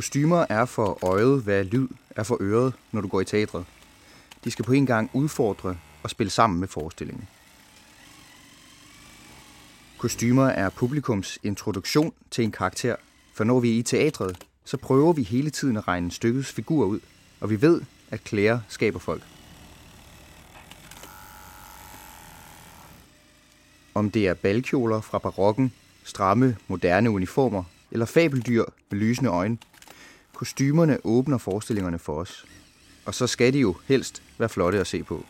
Kostymer er for øjet, hvad lyd er for øret, når du går i teatret. De skal på en gang udfordre og spille sammen med forestillingen. Kostymer er publikums introduktion til en karakter, for når vi er i teatret, så prøver vi hele tiden at regne stykkets figur ud, og vi ved, at klæder skaber folk. Om det er balkjoler fra barokken, stramme, moderne uniformer eller fabeldyr med lysende øjne, kostymerne åbner forestillingerne for os. Og så skal de jo helst være flotte at se på.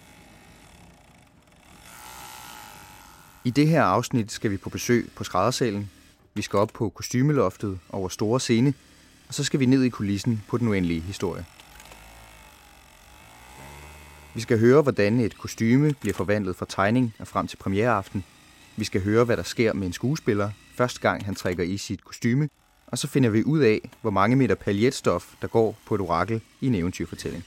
I det her afsnit skal vi på besøg på skræddersalen. Vi skal op på kostymeloftet over store scene, og så skal vi ned i kulissen på den uendelige historie. Vi skal høre, hvordan et kostyme bliver forvandlet fra tegning og frem til premiereaften. Vi skal høre, hvad der sker med en skuespiller, første gang han trækker i sit kostyme, og så finder vi ud af, hvor mange meter paljetstof, der går på et orakel i en eventyrfortælling.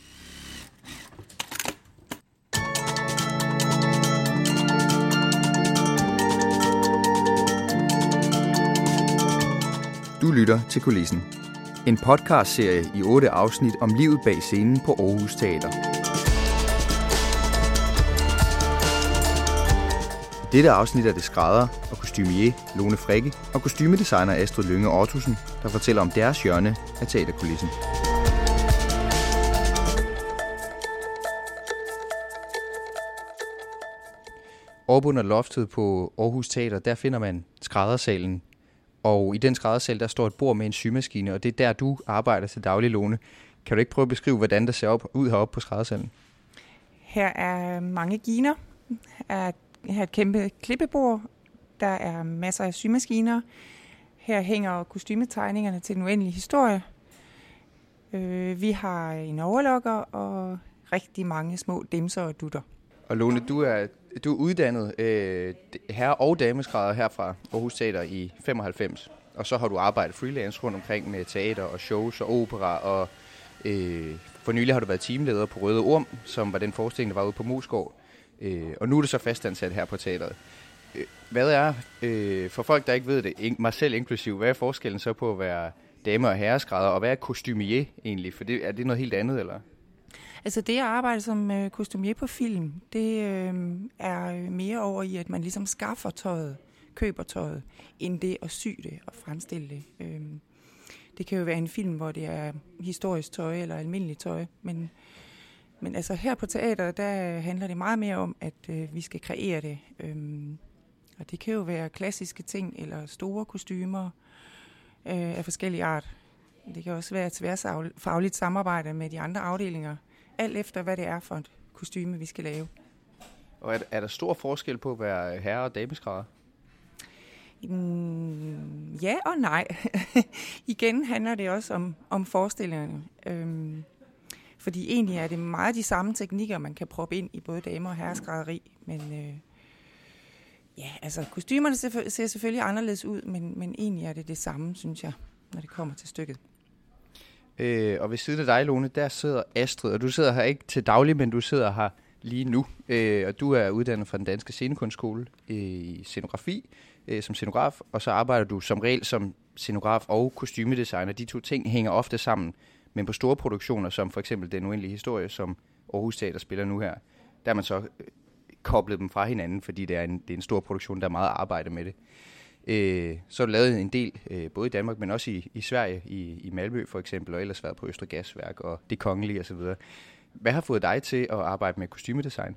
Du lytter til Kulissen. En podcastserie i otte afsnit om livet bag scenen på Aarhus Teater. Dette afsnit er det skrædder og kostymier Lone Frikke og kostymedesigner Astrid Lønge Ottosen, der fortæller om deres hjørne af teaterkulissen. Oppe under loftet på Aarhus Teater, der finder man skræddersalen, og i den skræddersal, der står et bord med en symaskine, og det er der, du arbejder til daglig, Lone. Kan du ikke prøve at beskrive, hvordan det ser op, ud heroppe på skræddersalen? Her er mange giner. Er, her et kæmpe klippebord. Der er masser af symaskiner. Her hænger kostymetegningerne til den uendelige historie. Øh, vi har en overlokker og rigtig mange små dimser og dutter. Og Lone, du er, du er uddannet øh, herre- og dameskrædder her fra Aarhus Teater i 95. Og så har du arbejdet freelance rundt omkring med teater og shows og opera. Og øh, for nylig har du været teamleder på Røde Orm, som var den forestilling, der var ude på Musgård Øh, og nu er det så fastansat her på teateret. Øh, hvad er, øh, for folk der ikke ved det, mig selv inklusiv, hvad er forskellen så på at være dame- og herreskrædder, og hvad er kostumier egentlig? For det, er det noget helt andet, eller? Altså det at arbejde som øh, kostumier på film, det øh, er øh, mere over i, at man ligesom skaffer tøjet, køber tøjet, end det at sy det og fremstille det. Øh, det kan jo være en film, hvor det er historisk tøj eller almindeligt tøj, men, men altså her på teater, der handler det meget mere om, at øh, vi skal kreere det. Øh, og det kan jo være klassiske ting eller store kostymer øh, af forskellige art. Det kan også være et tværfagligt samarbejde med de andre afdelinger, alt efter hvad det er for et kostyme, vi skal lave. Og er, er der stor forskel på at være herre- og dameskrædder? Mm, ja og nej. Igen handler det også om, om forestillingerne. Øhm, fordi egentlig er det meget de samme teknikker, man kan proppe ind i både damer- og herreskrædderi. Men øh, ja, altså kostymerne ser, ser selvfølgelig anderledes ud, men, men egentlig er det det samme, synes jeg, når det kommer til stykket. Øh, og ved siden af dig, Lone, der sidder Astrid, og du sidder her ikke til daglig, men du sidder her lige nu. Øh, og du er uddannet fra den danske scenekunstskole øh, i scenografi øh, som scenograf, og så arbejder du som regel som scenograf og kostymedesigner. De to ting hænger ofte sammen, men på store produktioner, som for eksempel Den Uendelige Historie, som Aarhus Teater spiller nu her, der er man så øh, koblet dem fra hinanden, fordi det er en, det er en stor produktion, der er meget arbejde med det. Øh, så har du lavet en del, øh, både i Danmark, men også i, i Sverige, i, i Malmø for eksempel, og ellers været på Østre Gasværk og Det Kongelige osv. Hvad har fået dig til at arbejde med kostymedesign?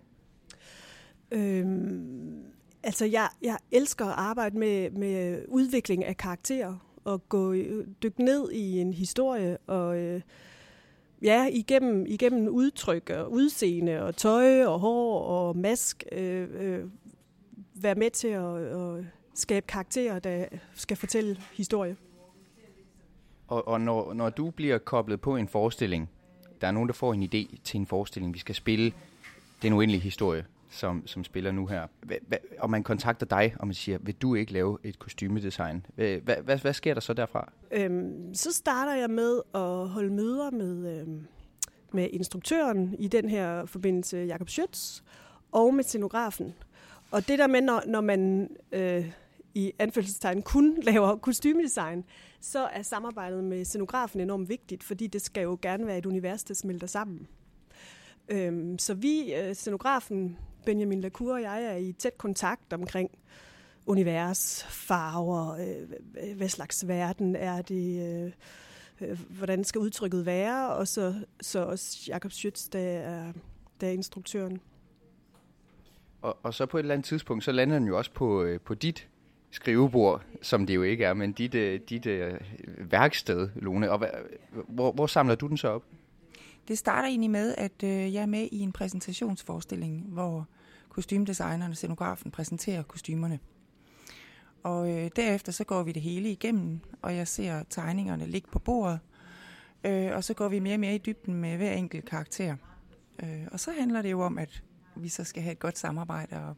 Øhm, altså, jeg, jeg elsker at arbejde med, med udvikling af karakterer, og gå dykke ned i en historie, og øh, ja, igennem, igennem udtryk og udseende, og tøj og hår og mask, øh, øh, være med til at... at skabe karakterer, der skal fortælle historie. Og, og når, når du bliver koblet på en forestilling, der er nogen, der får en idé til en forestilling, vi skal spille den uendelige historie, som, som spiller nu her, hva, og man kontakter dig, og man siger, vil du ikke lave et kostymedesign? Hvad, hva, hva, hvad sker der så derfra? Øhm, så starter jeg med at holde møder med, øhm, med instruktøren i den her forbindelse, Jakob Schütz, og med scenografen. Og det der med, når, når man øh, i anfølgelsestegn kun laver kostymedesign, så er samarbejdet med scenografen enormt vigtigt, fordi det skal jo gerne være et univers, der smelter sammen. Øhm, så vi, øh, scenografen Benjamin Lacour og jeg, er i tæt kontakt omkring univers, farver, øh, hvad slags verden er det, øh, øh, hvordan skal udtrykket være, og så, så også Jakob Schütz, der er, der er instruktøren. Og, og så på et eller andet tidspunkt, så lander den jo også på, øh, på dit skrivebord, som det jo ikke er, men dit, øh, dit øh, værksted, Lone. Og hvor, hvor samler du den så op? Det starter egentlig med, at øh, jeg er med i en præsentationsforestilling, hvor kostymdesigneren og scenografen præsenterer kostymerne. Og øh, derefter så går vi det hele igennem, og jeg ser tegningerne ligge på bordet. Øh, og så går vi mere og mere i dybden med hver enkelt karakter. Øh, og så handler det jo om, at vi så skal have et godt samarbejde og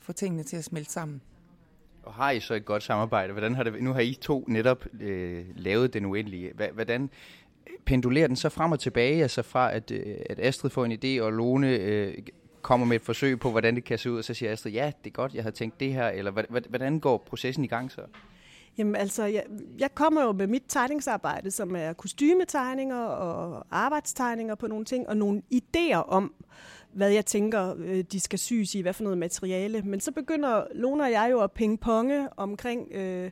få tingene til at smelte sammen. Og har I så et godt samarbejde? Hvordan har det, nu har I to netop øh, lavet den uendelige. Hvordan pendulerer den så frem og tilbage, altså fra at, øh, at Astrid får en idé, og Lone øh, kommer med et forsøg på, hvordan det kan se ud, og så siger Astrid, ja, det er godt, jeg havde tænkt det her, eller hvordan går processen i gang så? Jamen altså, jeg, jeg kommer jo med mit tegningsarbejde, som er kostymetegninger og arbejdstegninger på nogle ting, og nogle idéer om, hvad jeg tænker, øh, de skal syes i, hvad for noget materiale. Men så begynder Lona og jeg jo at pingponge omkring... Øh,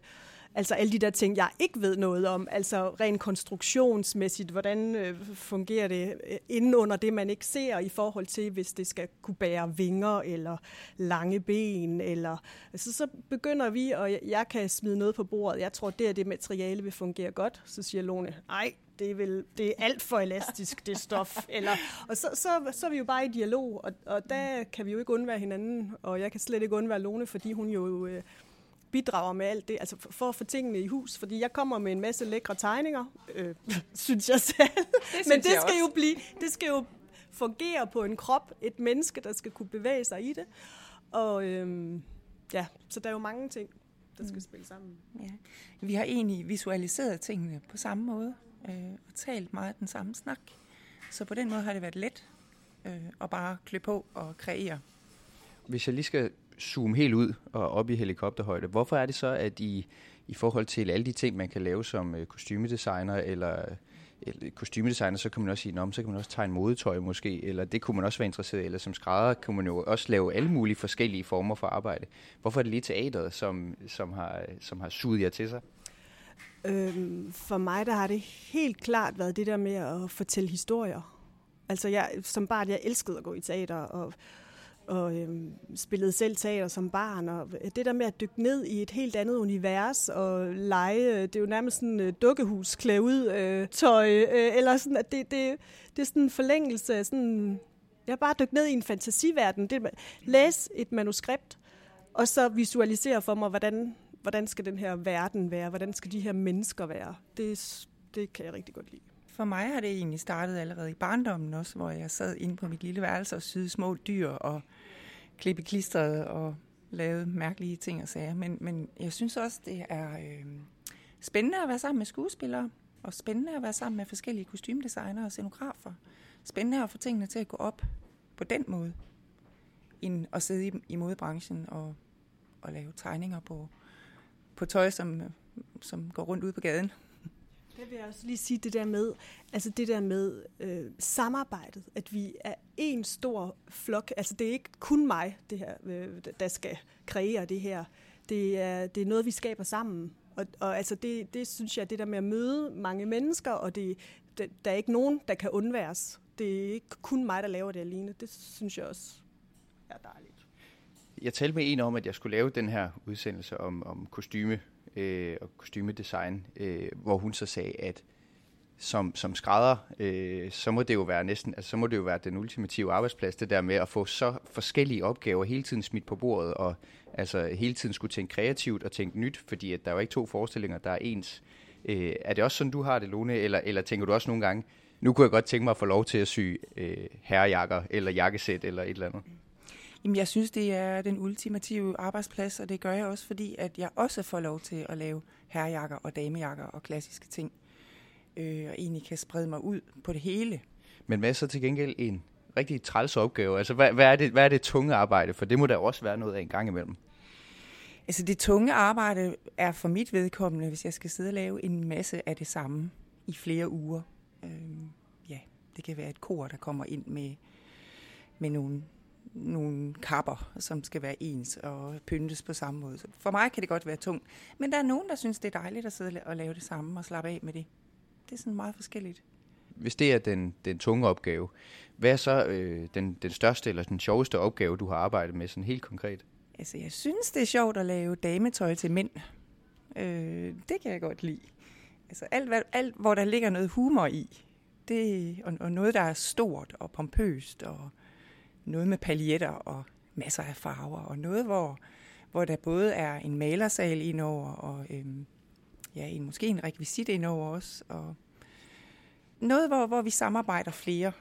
Altså alle de der ting, jeg ikke ved noget om, altså rent konstruktionsmæssigt, hvordan øh, fungerer det øh, inden under det, man ikke ser i forhold til, hvis det skal kunne bære vinger eller lange ben. Eller, altså, så begynder vi, og jeg, jeg kan smide noget på bordet. Jeg tror, det er det materiale vil fungere godt. Så siger Lone, nej, det er, vel, det er alt for elastisk, det stof. Eller, og så, så, så er vi jo bare i dialog, og, og der kan vi jo ikke undvære hinanden, og jeg kan slet ikke undvære Lone, fordi hun jo øh, bidrager med alt det, altså for, at få tingene i hus. Fordi jeg kommer med en masse lækre tegninger, øh, synes jeg selv. Det Men det skal også. jo blive, det skal jo fungere på en krop, et menneske, der skal kunne bevæge sig i det. Og øh, ja, så der er jo mange ting, der skal mm. spille sammen. Ja. Vi har egentlig visualiseret tingene på samme måde, øh, og talt meget den samme snak. Så på den måde har det været let øh, at bare klø på og kreere. Hvis jeg lige skal zoome helt ud og op i helikopterhøjde, hvorfor er det så, at I, i forhold til alle de ting, man kan lave som øh, kostymedesigner, eller, eller kostymedesigner, så kan man også sige, så kan man også tegne modetøj måske, eller det kunne man også være interesseret i, eller som skrædder kan man jo også lave alle mulige forskellige former for arbejde. Hvorfor er det lige teateret, som, som, har, som har suget jer til sig? Øhm, for mig der har det helt klart været det der med at fortælle historier. Altså jeg, som barn, jeg elskede at gå i teater, og og øh, spillede selv teater som barn. Og det der med at dykke ned i et helt andet univers og lege, det er jo nærmest sådan øh, dukkehus, klæde ud, øh, tøj, øh, eller sådan, at det, det, det er sådan en forlængelse af sådan, jeg har bare dykket ned i en fantasiverden. Det, læs et manuskript, og så visualisere for mig, hvordan, hvordan skal den her verden være, hvordan skal de her mennesker være. Det, det kan jeg rigtig godt lide. For mig har det egentlig startet allerede i barndommen også, hvor jeg sad inde på mit lille værelse og syede små dyr og klippe klistret og lavede mærkelige ting og sager. Men, men jeg synes også, det er øh, spændende at være sammen med skuespillere, og spændende at være sammen med forskellige kostymdesignere og scenografer. Spændende at få tingene til at gå op på den måde, end at sidde i, i modebranchen og, og lave tegninger på, på tøj, som, som går rundt ud på gaden. Jeg vil også lige sige det der med, altså det der med øh, samarbejdet, at vi er en stor flok. Altså det er ikke kun mig, det her, øh, der skal kreere det her. Det er, det er noget, vi skaber sammen. Og, og altså det, det synes jeg, det der med at møde mange mennesker, og det, det, der er ikke nogen, der kan undværes. Det er ikke kun mig, der laver det alene. Det synes jeg også er dejligt. Jeg talte med en om, at jeg skulle lave den her udsendelse om, om kostyme øh, og kostymedesign, øh, hvor hun så sagde, at som, som skrædder, øh, så må det jo være næsten, altså, så må det jo være den ultimative arbejdsplads, det der med at få så forskellige opgaver hele tiden smidt på bordet, og altså hele tiden skulle tænke kreativt og tænke nyt, fordi at der er jo ikke to forestillinger, der er ens. Øh, er det også sådan, du har det, Lone, eller, eller tænker du også nogle gange, nu kunne jeg godt tænke mig at få lov til at sy øh, herrejakker, eller jakkesæt, eller et eller andet? Jamen, jeg synes, det er den ultimative arbejdsplads, og det gør jeg også, fordi at jeg også får lov til at lave herrejakker og damejakker og klassiske ting. Øh, og egentlig kan sprede mig ud på det hele. Men hvad er så til gengæld en rigtig træls opgave? Altså, hvad, hvad, er det, hvad er det tunge arbejde? For det må der også være noget af en gang imellem. Altså det tunge arbejde er for mit vedkommende, hvis jeg skal sidde og lave en masse af det samme i flere uger. Øhm, ja, det kan være et kor, der kommer ind med, med nogle, nogle kapper, som skal være ens og pyntes på samme måde. Så for mig kan det godt være tungt. Men der er nogen, der synes, det er dejligt at sidde og lave det samme og slappe af med det. Det er sådan meget forskelligt. Hvis det er den, den tunge opgave, hvad er så øh, den, den største eller den sjoveste opgave, du har arbejdet med sådan helt konkret? Altså, jeg synes, det er sjovt at lave dametøj til mænd. Øh, det kan jeg godt lide. Altså, alt, hvad, alt, hvor der ligger noget humor i, det, og, og noget, der er stort og pompøst, og noget med paljetter og masser af farver, og noget, hvor, hvor der både er en malersal indover, og øhm, ja, en, måske en rekvisit indover også, og noget, hvor, hvor vi samarbejder flere.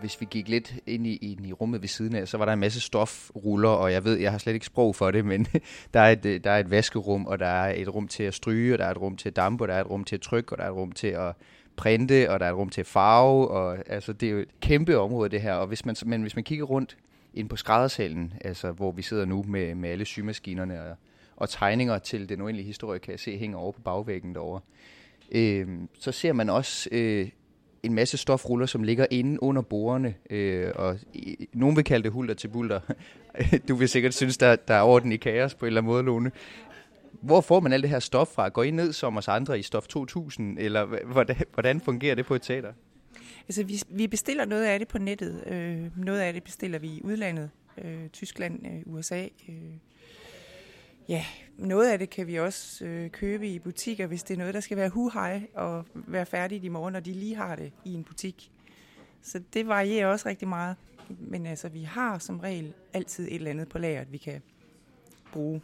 Hvis vi gik lidt ind i, ind i rummet ved siden af, så var der en masse stofruller, og jeg ved, jeg har slet ikke sprog for det, men der er, et, øh, der er et vaskerum, og der er et rum til at stryge, og der er et rum til at dampe, og der er et rum til at trykke, og der er et rum til at printe, og der er et rum til farve, og altså, det er jo et kæmpe område det her, og hvis man, men hvis man kigger rundt ind på skræddersalen, altså hvor vi sidder nu med, med alle symaskinerne og, og tegninger til den uendelige historie, kan jeg se hænger over på bagvæggen derovre. Øh, så ser man også øh, en masse stofruller, som ligger inde under bordene, øh, og øh, nogen vil kalde det hulter til bulter. du vil sikkert synes, der, der er orden i kaos på en eller anden måde, Lone. Hvor får man alt det her stof fra? Går I ned som os andre i Stof 2000, eller hvordan, hvordan fungerer det på et teater? Altså, vi, vi bestiller noget af det på nettet. Øh, noget af det bestiller vi i udlandet. Øh, Tyskland, øh, USA. Øh. Ja, noget af det kan vi også øh, købe i butikker, hvis det er noget, der skal være hu og være færdigt i morgen, når de lige har det i en butik. Så det varierer også rigtig meget. Men altså, vi har som regel altid et eller andet på lageret, vi kan bruge.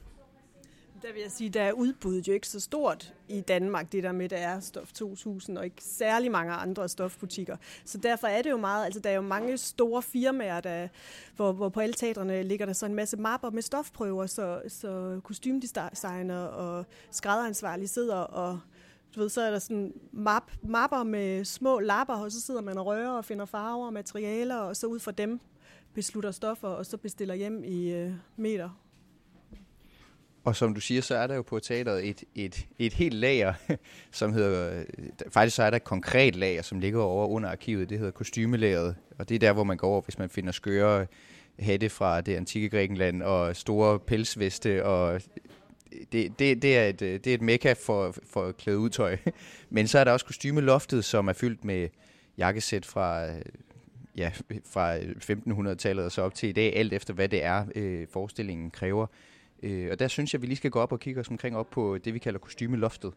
Der vil jeg sige, der er udbuddet jo ikke så stort i Danmark, det der med, der er Stof 2000, og ikke særlig mange andre stofbutikker. Så derfor er det jo meget, altså der er jo mange store firmaer, der, hvor, hvor på alle teatrene ligger der så en masse mapper med stofprøver, så, så kostymdesigner og skrædderansvarlige sidder og du ved, så er der sådan map, mapper med små lapper, og så sidder man og rører og finder farver og materialer, og så ud fra dem beslutter stoffer, og så bestiller hjem i øh, meter og som du siger, så er der jo på teateret et, et, et helt lager, som hedder, øh, faktisk så er der et konkret lager, som ligger over under arkivet, det hedder kostymelageret, og det er der, hvor man går over, hvis man finder skøre hatte fra det antikke Grækenland, og store pelsveste, og øh, det, det, det, er et, øh, det er et mekka for, for klæde udtøj. Men så er der også kostymeloftet, som er fyldt med jakkesæt fra, ja, fra 1500-tallet og så op til i dag, alt efter hvad det er, øh, forestillingen kræver. Øh, og der synes jeg, vi lige skal gå op og kigge os omkring op på det, vi kalder kostymeloftet.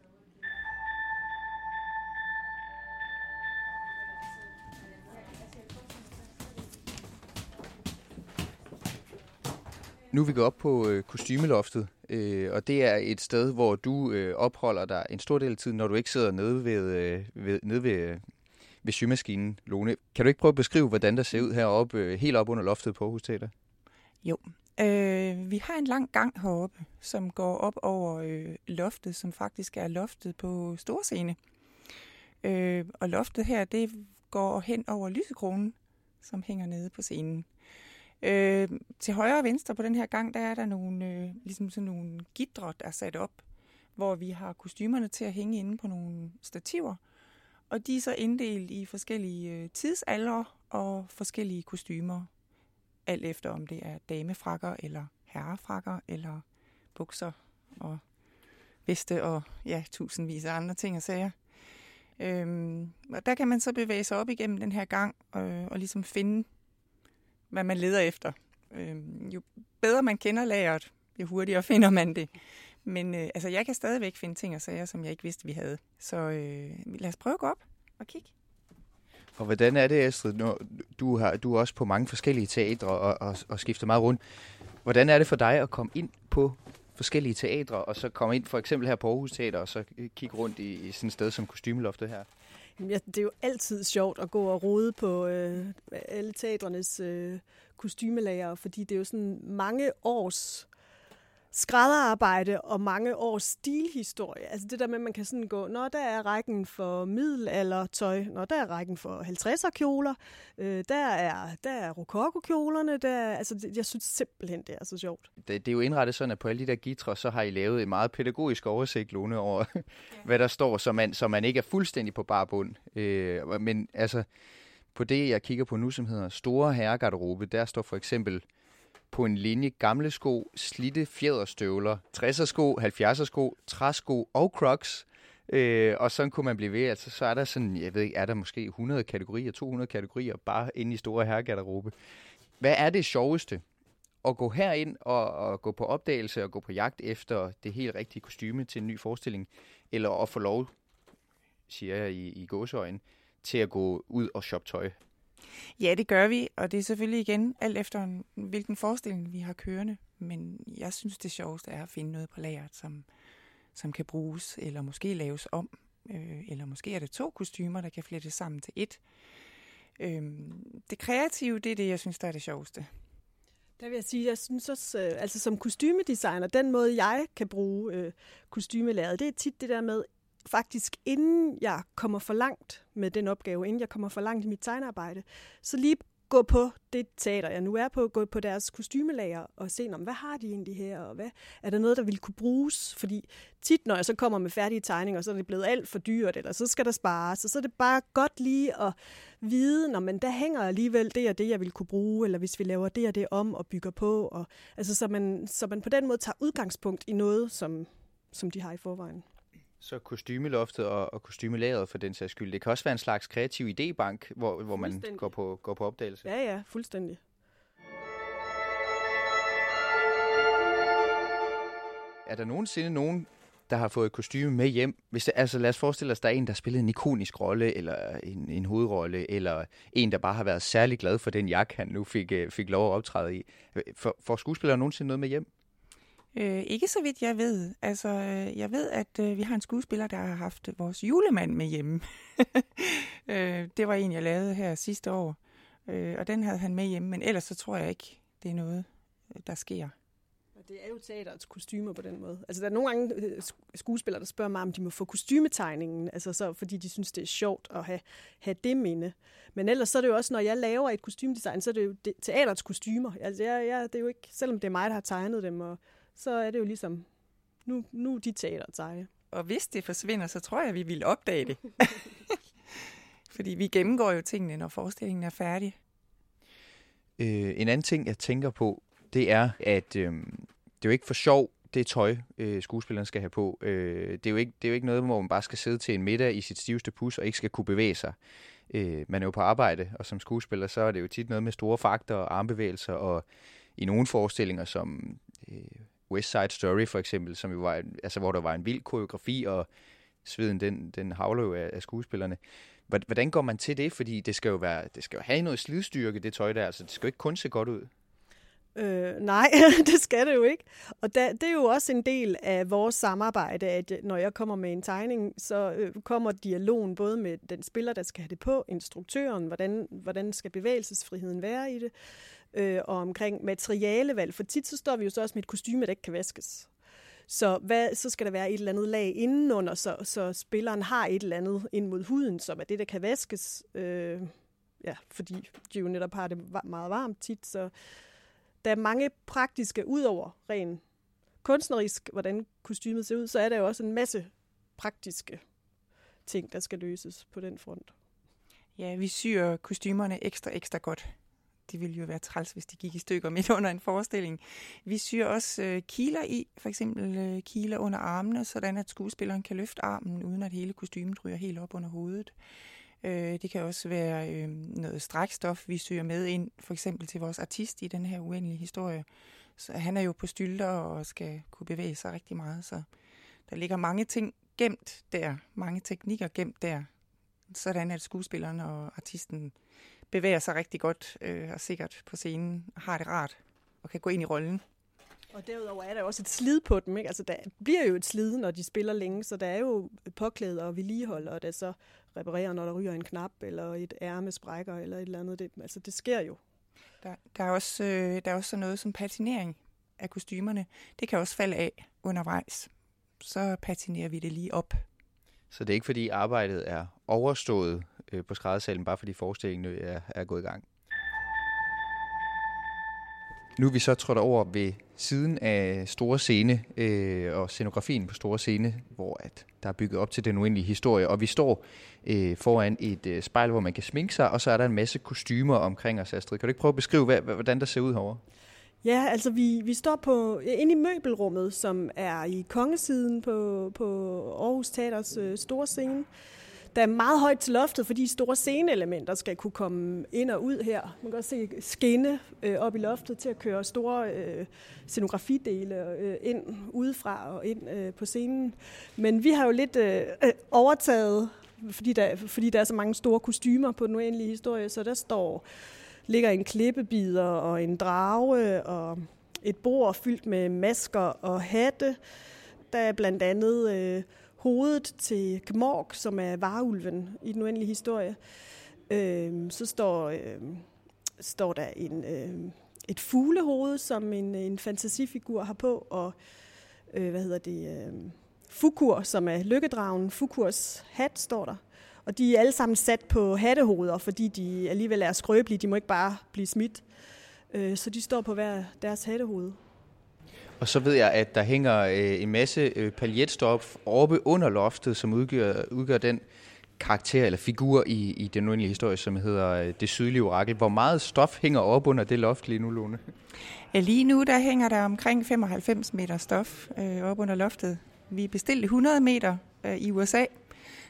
Nu er vi gået op på øh, kostymeloftet, øh, og det er et sted, hvor du øh, opholder dig en stor del af tiden, når du ikke sidder nede ved, øh, ved, nede ved, øh, ved symaskinen, Lone. Kan du ikke prøve at beskrive, hvordan der ser ud heroppe, øh, helt op under loftet på Aarhus Teater? Jo, Øh, vi har en lang gang heroppe, som går op over øh, loftet, som faktisk er loftet på Storscene. Øh, og loftet her, det går hen over lysekronen, som hænger nede på scenen. Øh, til højre og venstre på den her gang, der er der nogle, øh, ligesom sådan nogle gidre, der er sat op, hvor vi har kostymerne til at hænge inde på nogle stativer. Og de er så inddelt i forskellige øh, tidsalder og forskellige kostymer alt efter om det er damefrakker eller herrefrakker eller bukser og veste og ja, tusindvis af andre ting og sager. Øhm, og der kan man så bevæge sig op igennem den her gang øh, og ligesom finde, hvad man leder efter. Øhm, jo bedre man kender lageret, jo hurtigere finder man det. Men øh, altså, jeg kan stadigvæk finde ting og sager, som jeg ikke vidste, vi havde. Så øh, lad os prøve at gå op og kigge. Og hvordan er det, Astrid? Når du, har, du er også på mange forskellige teatre og, og, og skifter meget rundt. Hvordan er det for dig at komme ind på forskellige teatre, og så komme ind for eksempel her på Aarhus Teater, og så øh, kigge rundt i, i sådan et sted som kostymeloftet her? Ja, det er jo altid sjovt at gå og rode på øh, alle teatrenes øh, kostymelager, fordi det er jo sådan mange års skrædderarbejde og mange års stilhistorie. Altså det der med, at man kan sådan gå, når der er rækken for middelaldertøj, når der er rækken for 50'er kjoler, øh, der er, der er rokoko-kjolerne, der er, altså jeg synes simpelthen, det er så sjovt. Det, det er jo indrettet sådan, at på alle de der gitre, så har I lavet en meget pædagogisk oversigt, Lone, over ja. hvad der står, så man, så man ikke er fuldstændig på bar bund. Øh, men altså, på det, jeg kigger på nu, som hedder Store Herregarderobe, der står for eksempel på en linje gamle sko, slitte fjederstøvler, 60'er sko, 70'er sko, træsko og crocs. Øh, og sådan kunne man blive ved. Altså, så er der sådan, jeg ved ikke, er der måske 100 kategorier, 200 kategorier, bare inde i store herregarderobe. Hvad er det sjoveste? At gå herind og, og gå på opdagelse og gå på jagt efter det helt rigtige kostyme til en ny forestilling, eller at få lov, siger jeg i, i gåseøjne, til at gå ud og shoppe tøj Ja, det gør vi, og det er selvfølgelig igen alt efter, hvilken forestilling vi har kørende. Men jeg synes, det sjoveste er at finde noget på lageret, som, som kan bruges, eller måske laves om. Øh, eller måske er det to kostymer, der kan flettes sammen til et. Øh, det kreative, det er det, jeg synes, der er det sjoveste. Der vil jeg sige, jeg synes også, øh, altså som kostymedesigner, den måde, jeg kan bruge øh, kostymelæret, det er tit det der med, faktisk inden jeg kommer for langt med den opgave, inden jeg kommer for langt i mit tegnearbejde, så lige gå på det teater, jeg nu er på, gå på deres kostymelager og se, om hvad har de egentlig her, og hvad er der noget, der vil kunne bruges? Fordi tit, når jeg så kommer med færdige tegninger, så er det blevet alt for dyrt, eller så skal der spares, så, så er det bare godt lige at vide, når man der hænger alligevel det og det, jeg vil kunne bruge, eller hvis vi laver det og det om og bygger på, og, altså, så, man, så man på den måde tager udgangspunkt i noget, som, som de har i forvejen. Så kostymeloftet og, og kostymelageret for den sags skyld. Det kan også være en slags kreativ idébank, hvor, hvor man går på, går på opdagelse. Ja, ja, fuldstændig. Er der nogensinde nogen, der har fået et kostyme med hjem? Hvis det, altså lad os forestille os, at der er en, der spillede en ikonisk rolle, eller en, en hovedrolle, eller en, der bare har været særlig glad for den jakke, han nu fik, øh, fik lov at optræde i. For, får skuespillere nogensinde noget med hjem? Øh, ikke så vidt jeg ved. Altså, øh, jeg ved, at øh, vi har en skuespiller, der har haft vores julemand med hjemme. øh, det var en, jeg lavede her sidste år, øh, og den havde han med hjemme, men ellers så tror jeg ikke, det er noget, øh, der sker. Og Det er jo teaterets kostymer på den måde. Altså, der er nogle gange øh, skuespillere, der spørger mig, om de må få kostymetegningen, altså så, fordi de synes, det er sjovt at have, have det minde. Men ellers så er det jo også, når jeg laver et kostymedesign, så er det jo det, teaterets kostymer. Altså, jeg, jeg, det er jo ikke, selvom det er mig, der har tegnet dem, og så er det jo ligesom, nu, nu de taler sig. Og hvis det forsvinder, så tror jeg, at vi vil opdage det. Fordi vi gennemgår jo tingene, når forestillingen er færdig. Øh, en anden ting, jeg tænker på, det er, at øh, det er jo ikke for sjov, det tøj, øh, skuespilleren skal have på. Øh, det, er jo ikke, det er jo ikke noget, hvor man bare skal sidde til en middag i sit stiveste pus og ikke skal kunne bevæge sig. Øh, man er jo på arbejde, og som skuespiller, så er det jo tit noget med store fakter og armbevægelser, og i nogle forestillinger, som øh, West Side Story for eksempel, som jo var, altså, hvor der var en vild koreografi, og sveden den, den havler jo af, af skuespillerne. Hvordan går man til det? Fordi det skal jo, være, det skal jo have noget slidstyrke, det tøj der. Altså, det skal jo ikke kun se godt ud. Øh, nej, det skal det jo ikke. Og da, det er jo også en del af vores samarbejde, at når jeg kommer med en tegning, så øh, kommer dialogen både med den spiller, der skal have det på, instruktøren, hvordan, hvordan skal bevægelsesfriheden være i det, øh, og omkring materialevalg. For tit så står vi jo så også med et kostyme, der ikke kan vaskes. Så, hvad, så skal der være et eller andet lag indenunder, så, så spilleren har et eller andet ind mod huden, som er det, der kan vaskes. Øh, ja, fordi de jo netop har det meget varmt tit. Så der er mange praktiske, udover ren kunstnerisk, hvordan kostymet ser ud, så er der jo også en masse praktiske ting, der skal løses på den front. Ja, vi syr kostymerne ekstra, ekstra godt det ville jo være træls, hvis de gik i stykker midt under en forestilling. Vi syr også øh, kiler i, for eksempel øh, kiler under armene, sådan at skuespilleren kan løfte armen, uden at hele kostymet ryger helt op under hovedet. Øh, det kan også være øh, noget strækstof, vi syr med ind, for eksempel til vores artist i den her uendelige historie. Så han er jo på stylter og skal kunne bevæge sig rigtig meget, så der ligger mange ting gemt der, mange teknikker gemt der, sådan at skuespilleren og artisten bevæger sig rigtig godt øh, og sikkert på scenen, og har det rart og kan gå ind i rollen. Og derudover er der også et slid på dem. Ikke? Altså, der bliver jo et slid, når de spiller længe, så der er jo påklæder og vedligehold, og der så reparerer, når der ryger en knap, eller et ærme sprækker, eller et eller andet. Det, altså, det sker jo. Der, der, er også, øh, der er også noget som patinering. af kostymerne, det kan også falde af undervejs. Så patinerer vi det lige op. Så det er ikke fordi arbejdet er overstået øh, på skræddersalen, bare fordi forestillingen er, er gået i gang? Nu er vi så trådt over ved siden af store scene øh, og scenografien på store scene, hvor at der er bygget op til den uendelige historie, og vi står øh, foran et øh, spejl, hvor man kan sminke sig, og så er der en masse kostymer omkring os, Astrid. Kan du ikke prøve at beskrive, hvad, hvordan der ser ud herovre? Ja, altså vi, vi står på inde i møbelrummet, som er i kongesiden på, på Aarhus Teaters øh, store scene. Der er meget højt til loftet, fordi store sceneelementer skal kunne komme ind og ud her. Man kan også se skinne øh, op i loftet til at køre store øh, scenografidele øh, ind udefra og ind øh, på scenen. Men vi har jo lidt øh, øh, overtaget, fordi der, fordi der er så mange store kostymer på den uendelige historie, så der står ligger en klippebider og en drage og et bord fyldt med masker og hatte. Der er blandt andet øh, hovedet til Gmorg, som er varulven i den uendelige historie. Øh, så står, øh, står der en, øh, et fuglehoved, som en, en fantasifigur har på, og øh, hvad hedder det, øh, Fukur, som er lykkedragen. Fukurs hat står der. Og de er alle sammen sat på hattehoveder, fordi de alligevel er skrøbelige. De må ikke bare blive smidt. Øh, så de står på hver deres hattehoved. Og så ved jeg, at der hænger øh, en masse øh, paljetstof oppe under loftet, som udgør, udgør den karakter eller figur i, i den uendelige historie, som hedder øh, Det Sydlige Orakel. Hvor meget stof hænger op under det loft lige nu, Lone? Ja, lige nu der hænger der omkring 95 meter stof øh, op under loftet. Vi bestilte 100 meter øh, i USA,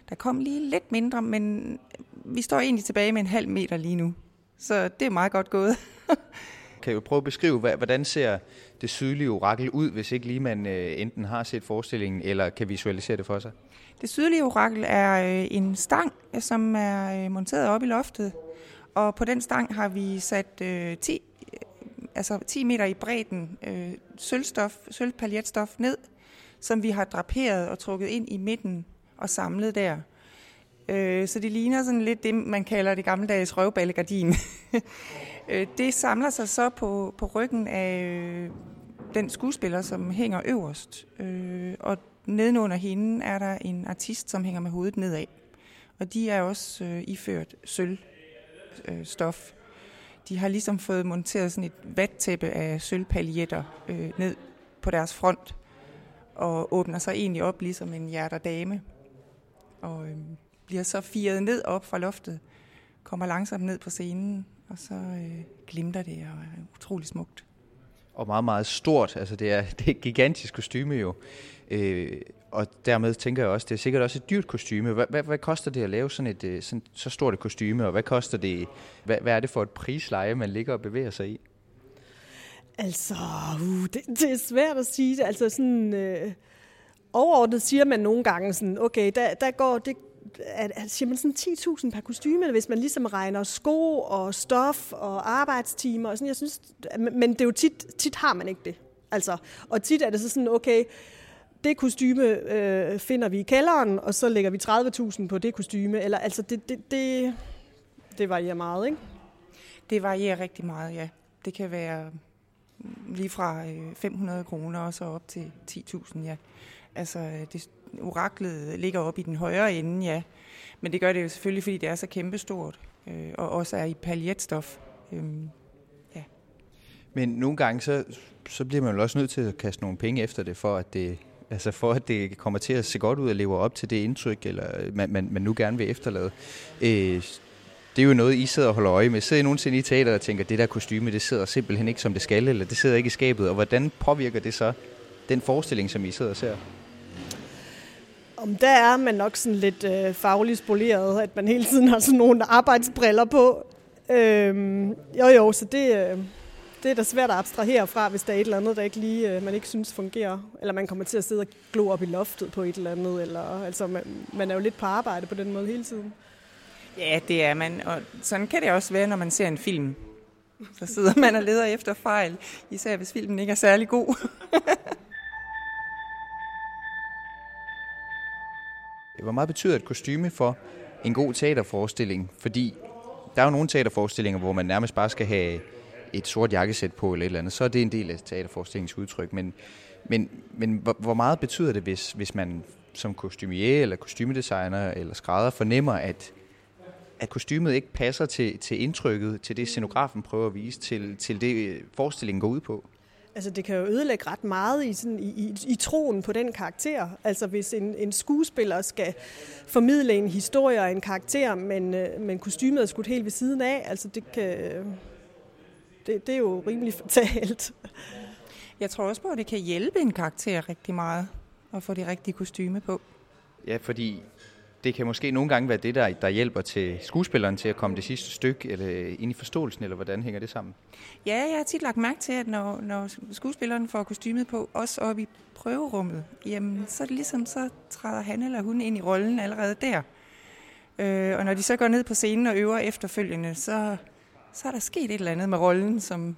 der kom lige lidt mindre, men vi står egentlig tilbage med en halv meter lige nu. Så det er meget godt gået. kan du prøve at beskrive, hvordan ser det sydlige orakel ud, hvis ikke lige man øh, enten har set forestillingen, eller kan visualisere det for sig? Det sydlige orakel er øh, en stang, som er øh, monteret op i loftet, og på den stang har vi sat øh, 10, altså 10 meter i bredden øh, sølvstof, sølvpaljetstof ned, som vi har draperet og trukket ind i midten og samlet der. Øh, så det ligner sådan lidt det, man kalder det gammeldags røvballegardin. øh, det samler sig så på, på ryggen af øh, den skuespiller, som hænger øverst. Øh, og nedenunder hende er der en artist, som hænger med hovedet nedad. Og de er også øh, iført sølvstof. Øh, de har ligesom fået monteret sådan et vattæppe af sølvpaljetter øh, ned på deres front, og åbner sig egentlig op ligesom en hjerterdame og øh, bliver så firet ned op fra loftet, kommer langsomt ned på scenen, og så øh, glimter det og er utrolig smukt. Og meget, meget stort. Altså det er, det er et gigantisk kostyme jo. Øh, og dermed tænker jeg også, det er sikkert også et dyrt kostyme. Hvad, hvad, hvad koster det at lave sådan et øh, sådan, så stort et kostyme, og hvad koster det, hvad, hvad er det for et prisleje, man ligger og bevæger sig i? Altså, uh, det, det er svært at sige. Altså sådan, øh, overordnet siger man nogle gange sådan, okay, der, der går det, er, at siger man sådan 10.000 per kostyme, hvis man ligesom regner sko og stof og arbejdstimer og sådan, jeg synes, men det er jo tit, tit har man ikke det. Altså, og tit er det så sådan, okay, det kostyme øh, finder vi i kælderen, og så lægger vi 30.000 på det kostyme, eller altså, det, det, det, det varierer meget, ikke? Det varierer rigtig meget, ja. Det kan være lige fra øh, 500 kroner og så op til 10.000, ja. Altså, øh, det, oraklet ligger op i den højre ende, ja. Men det gør det jo selvfølgelig, fordi det er så kæmpestort, øh, og også er i paljetstof. Øh, ja. Men nogle gange, så, så bliver man jo også nødt til at kaste nogle penge efter det, for at det, altså for at det kommer til at se godt ud og leve op til det indtryk, eller øh, man, man, man nu gerne vil efterlade. Øh, det er jo noget, I sidder og holder øje med. Sidder I nogensinde i teater og tænker, det der kostyme, det sidder simpelthen ikke som det skal, eller det sidder ikke i skabet, og hvordan påvirker det så den forestilling, som I sidder og ser? Om der er man nok sådan lidt øh, fagligt spoleret, at man hele tiden har sådan nogle arbejdsbriller på. Øhm, jo jo, så det, øh, det er da svært at abstrahere fra, hvis der er et eller andet, der ikke lige, øh, man ikke synes fungerer. Eller man kommer til at sidde og glo op i loftet på et eller andet. Eller, altså, man, man er jo lidt på arbejde på den måde hele tiden. Ja, det er man. Og sådan kan det også være, når man ser en film. Så sidder man og leder efter fejl, især hvis filmen ikke er særlig god. Øh, hvor meget betyder et kostyme for en god teaterforestilling? Fordi der er jo nogle teaterforestillinger, hvor man nærmest bare skal have et sort jakkesæt på eller et eller andet, så er det en del af teaterforestillingens udtryk. Men, men, men hvor, hvor meget betyder det, hvis, hvis man som kostumier eller kostymedesigner eller skrædder fornemmer, at, at kostymet ikke passer til, til indtrykket, til det scenografen prøver at vise, til, til det øh, forestillingen går ud på? Altså det kan jo ødelægge ret meget i, sådan, i, i, i troen på den karakter. Altså hvis en, en skuespiller skal formidle en historie og en karakter, men, øh, men kostymet er skudt helt ved siden af, altså det kan... Det, det er jo rimelig fatalt. Jeg tror også på, at det kan hjælpe en karakter rigtig meget at få det rigtige kostyme på. Ja, fordi det kan måske nogle gange være det, der, der hjælper til skuespilleren til at komme det sidste stykke eller øh, ind i forståelsen, eller hvordan hænger det sammen? Ja, jeg har tit lagt mærke til, at når, når skuespilleren får kostymet på, også op i prøverummet, jamen så er det ligesom, så træder han eller hun ind i rollen allerede der. Øh, og når de så går ned på scenen og øver efterfølgende, så, så er der sket et eller andet med rollen, som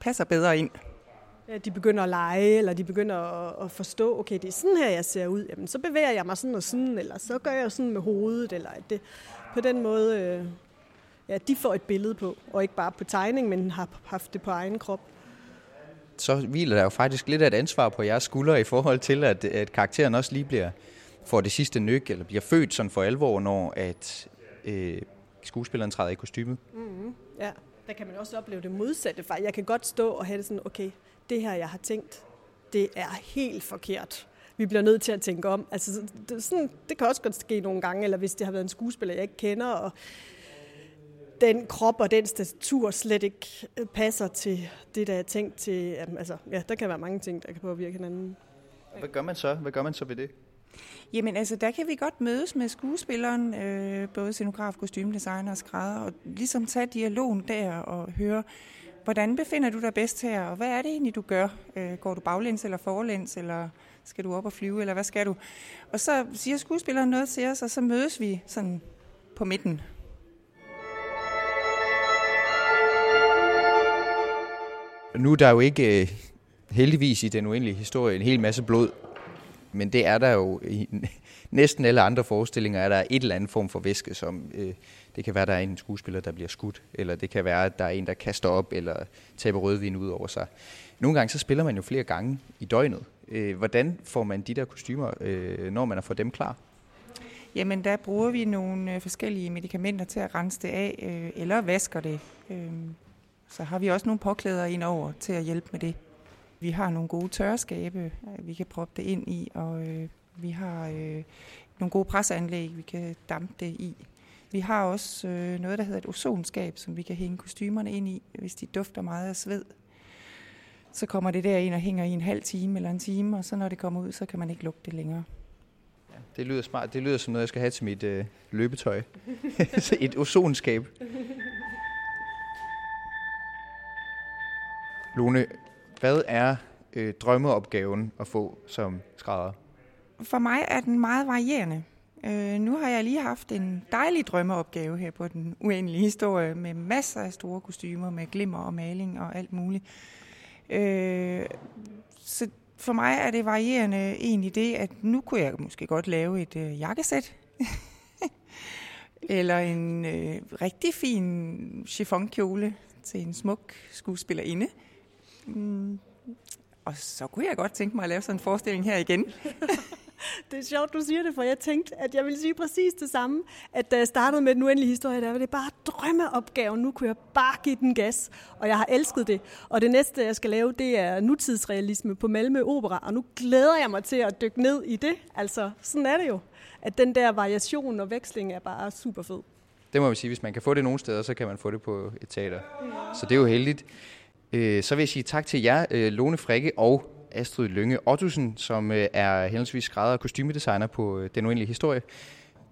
passer bedre ind de begynder at lege, eller de begynder at, at forstå, okay, det er sådan her, jeg ser ud, jamen så bevæger jeg mig sådan og sådan, eller så gør jeg sådan med hovedet, eller det, på den måde, øh, ja, de får et billede på, og ikke bare på tegning, men har haft det på egen krop. Så hviler der jo faktisk lidt af et ansvar på jeres skuldre i forhold til, at, at karakteren også lige bliver får det sidste nyk, eller bliver født sådan for alvor, når at øh, skuespilleren træder i kostymet. Mm-hmm. Ja, der kan man også opleve det modsatte. Jeg kan godt stå og have det sådan, okay, det her, jeg har tænkt, det er helt forkert. Vi bliver nødt til at tænke om. Altså, det, sådan, det kan også godt ske nogle gange, eller hvis det har været en skuespiller, jeg ikke kender, og den krop og den statur slet ikke passer til det, der er tænkt til. Altså, ja, der kan være mange ting, der kan påvirke hinanden. Hvad gør man så? Hvad gør man så ved det? Jamen altså, der kan vi godt mødes med skuespilleren, øh, både scenograf, kostymedesigner og skrædder, og ligesom tage dialogen der og høre, hvordan befinder du dig bedst her, og hvad er det egentlig, du gør? Øh, går du baglæns eller forlæns, eller skal du op og flyve, eller hvad skal du? Og så siger skuespilleren noget til os, og så mødes vi sådan på midten. Nu er der jo ikke øh, heldigvis i den uendelige historie en hel masse blod, men det er der jo i næsten alle andre forestillinger, er der et eller andet form for væske, som øh, det kan være, der er en skuespiller, der bliver skudt, eller det kan være, at der er en, der kaster op, eller taber rødvin ud over sig. Nogle gange så spiller man jo flere gange i døgnet. Øh, hvordan får man de der kostymer, øh, når man har fået dem klar? Jamen, der bruger vi nogle øh, forskellige medicamenter til at rense det af, øh, eller vasker det. Øh, så har vi også nogle påklæder ind over til at hjælpe med det. Vi har nogle gode tørreskabe, øh, vi kan proppe det ind i, og øh, vi har øh, nogle gode presseanlæg, vi kan dampe det i. Vi har også øh, noget, der hedder et ozonskab, som vi kan hænge kostymerne ind i, hvis de dufter meget af sved. Så kommer det der ind og hænger i en halv time eller en time, og så når det kommer ud, så kan man ikke lugte det længere. Ja, det lyder smart. Det lyder som noget, jeg skal have til mit øh, løbetøj. et ozonskab. Lone, hvad er øh, drømmeopgaven at få som skrædder? For mig er den meget varierende. Øh, nu har jeg lige haft en dejlig drømmeopgave her på den uendelige historie med masser af store kostymer med glimmer og maling og alt muligt. Øh, så for mig er det varierende egentlig det, at nu kunne jeg måske godt lave et øh, jakkesæt. Eller en øh, rigtig fin chiffonkjole til en smuk skuespillerinde. Mm. Og så kunne jeg godt tænke mig at lave sådan en forestilling her igen. det er sjovt, du siger det, for jeg tænkte, at jeg ville sige præcis det samme. At da jeg startede med den uendelige historie, der var det bare drømmeopgaven. Nu kunne jeg bare give den gas, og jeg har elsket det. Og det næste, jeg skal lave, det er nutidsrealisme på Malmø Opera, og nu glæder jeg mig til at dykke ned i det. Altså, sådan er det jo. At den der variation og veksling er bare super fed. Det må vi sige, hvis man kan få det nogle steder, så kan man få det på et teater. Så det er jo heldigt. Øh, så vil jeg sige tak til jer, øh, Lone Frikke og Astrid Lønge Ottusen, som øh, er henholdsvis skrædder og kostymedesigner på øh, Den Uendelige Historie.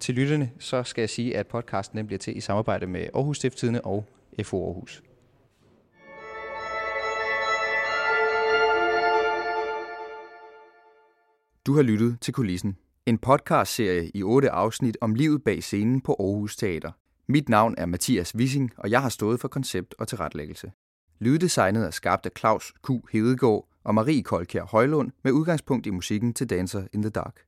Til lytterne, så skal jeg sige, at podcasten den bliver til i samarbejde med Aarhus Stifttidene og FO Aarhus. Du har lyttet til Kulissen. En podcastserie i otte afsnit om livet bag scenen på Aarhus Teater. Mit navn er Mathias Wissing, og jeg har stået for koncept og tilrettelæggelse. Lyddesignet er skabt af Claus Q. Hedegaard og Marie Kolkjær Højlund med udgangspunkt i musikken til Dancer in the Dark.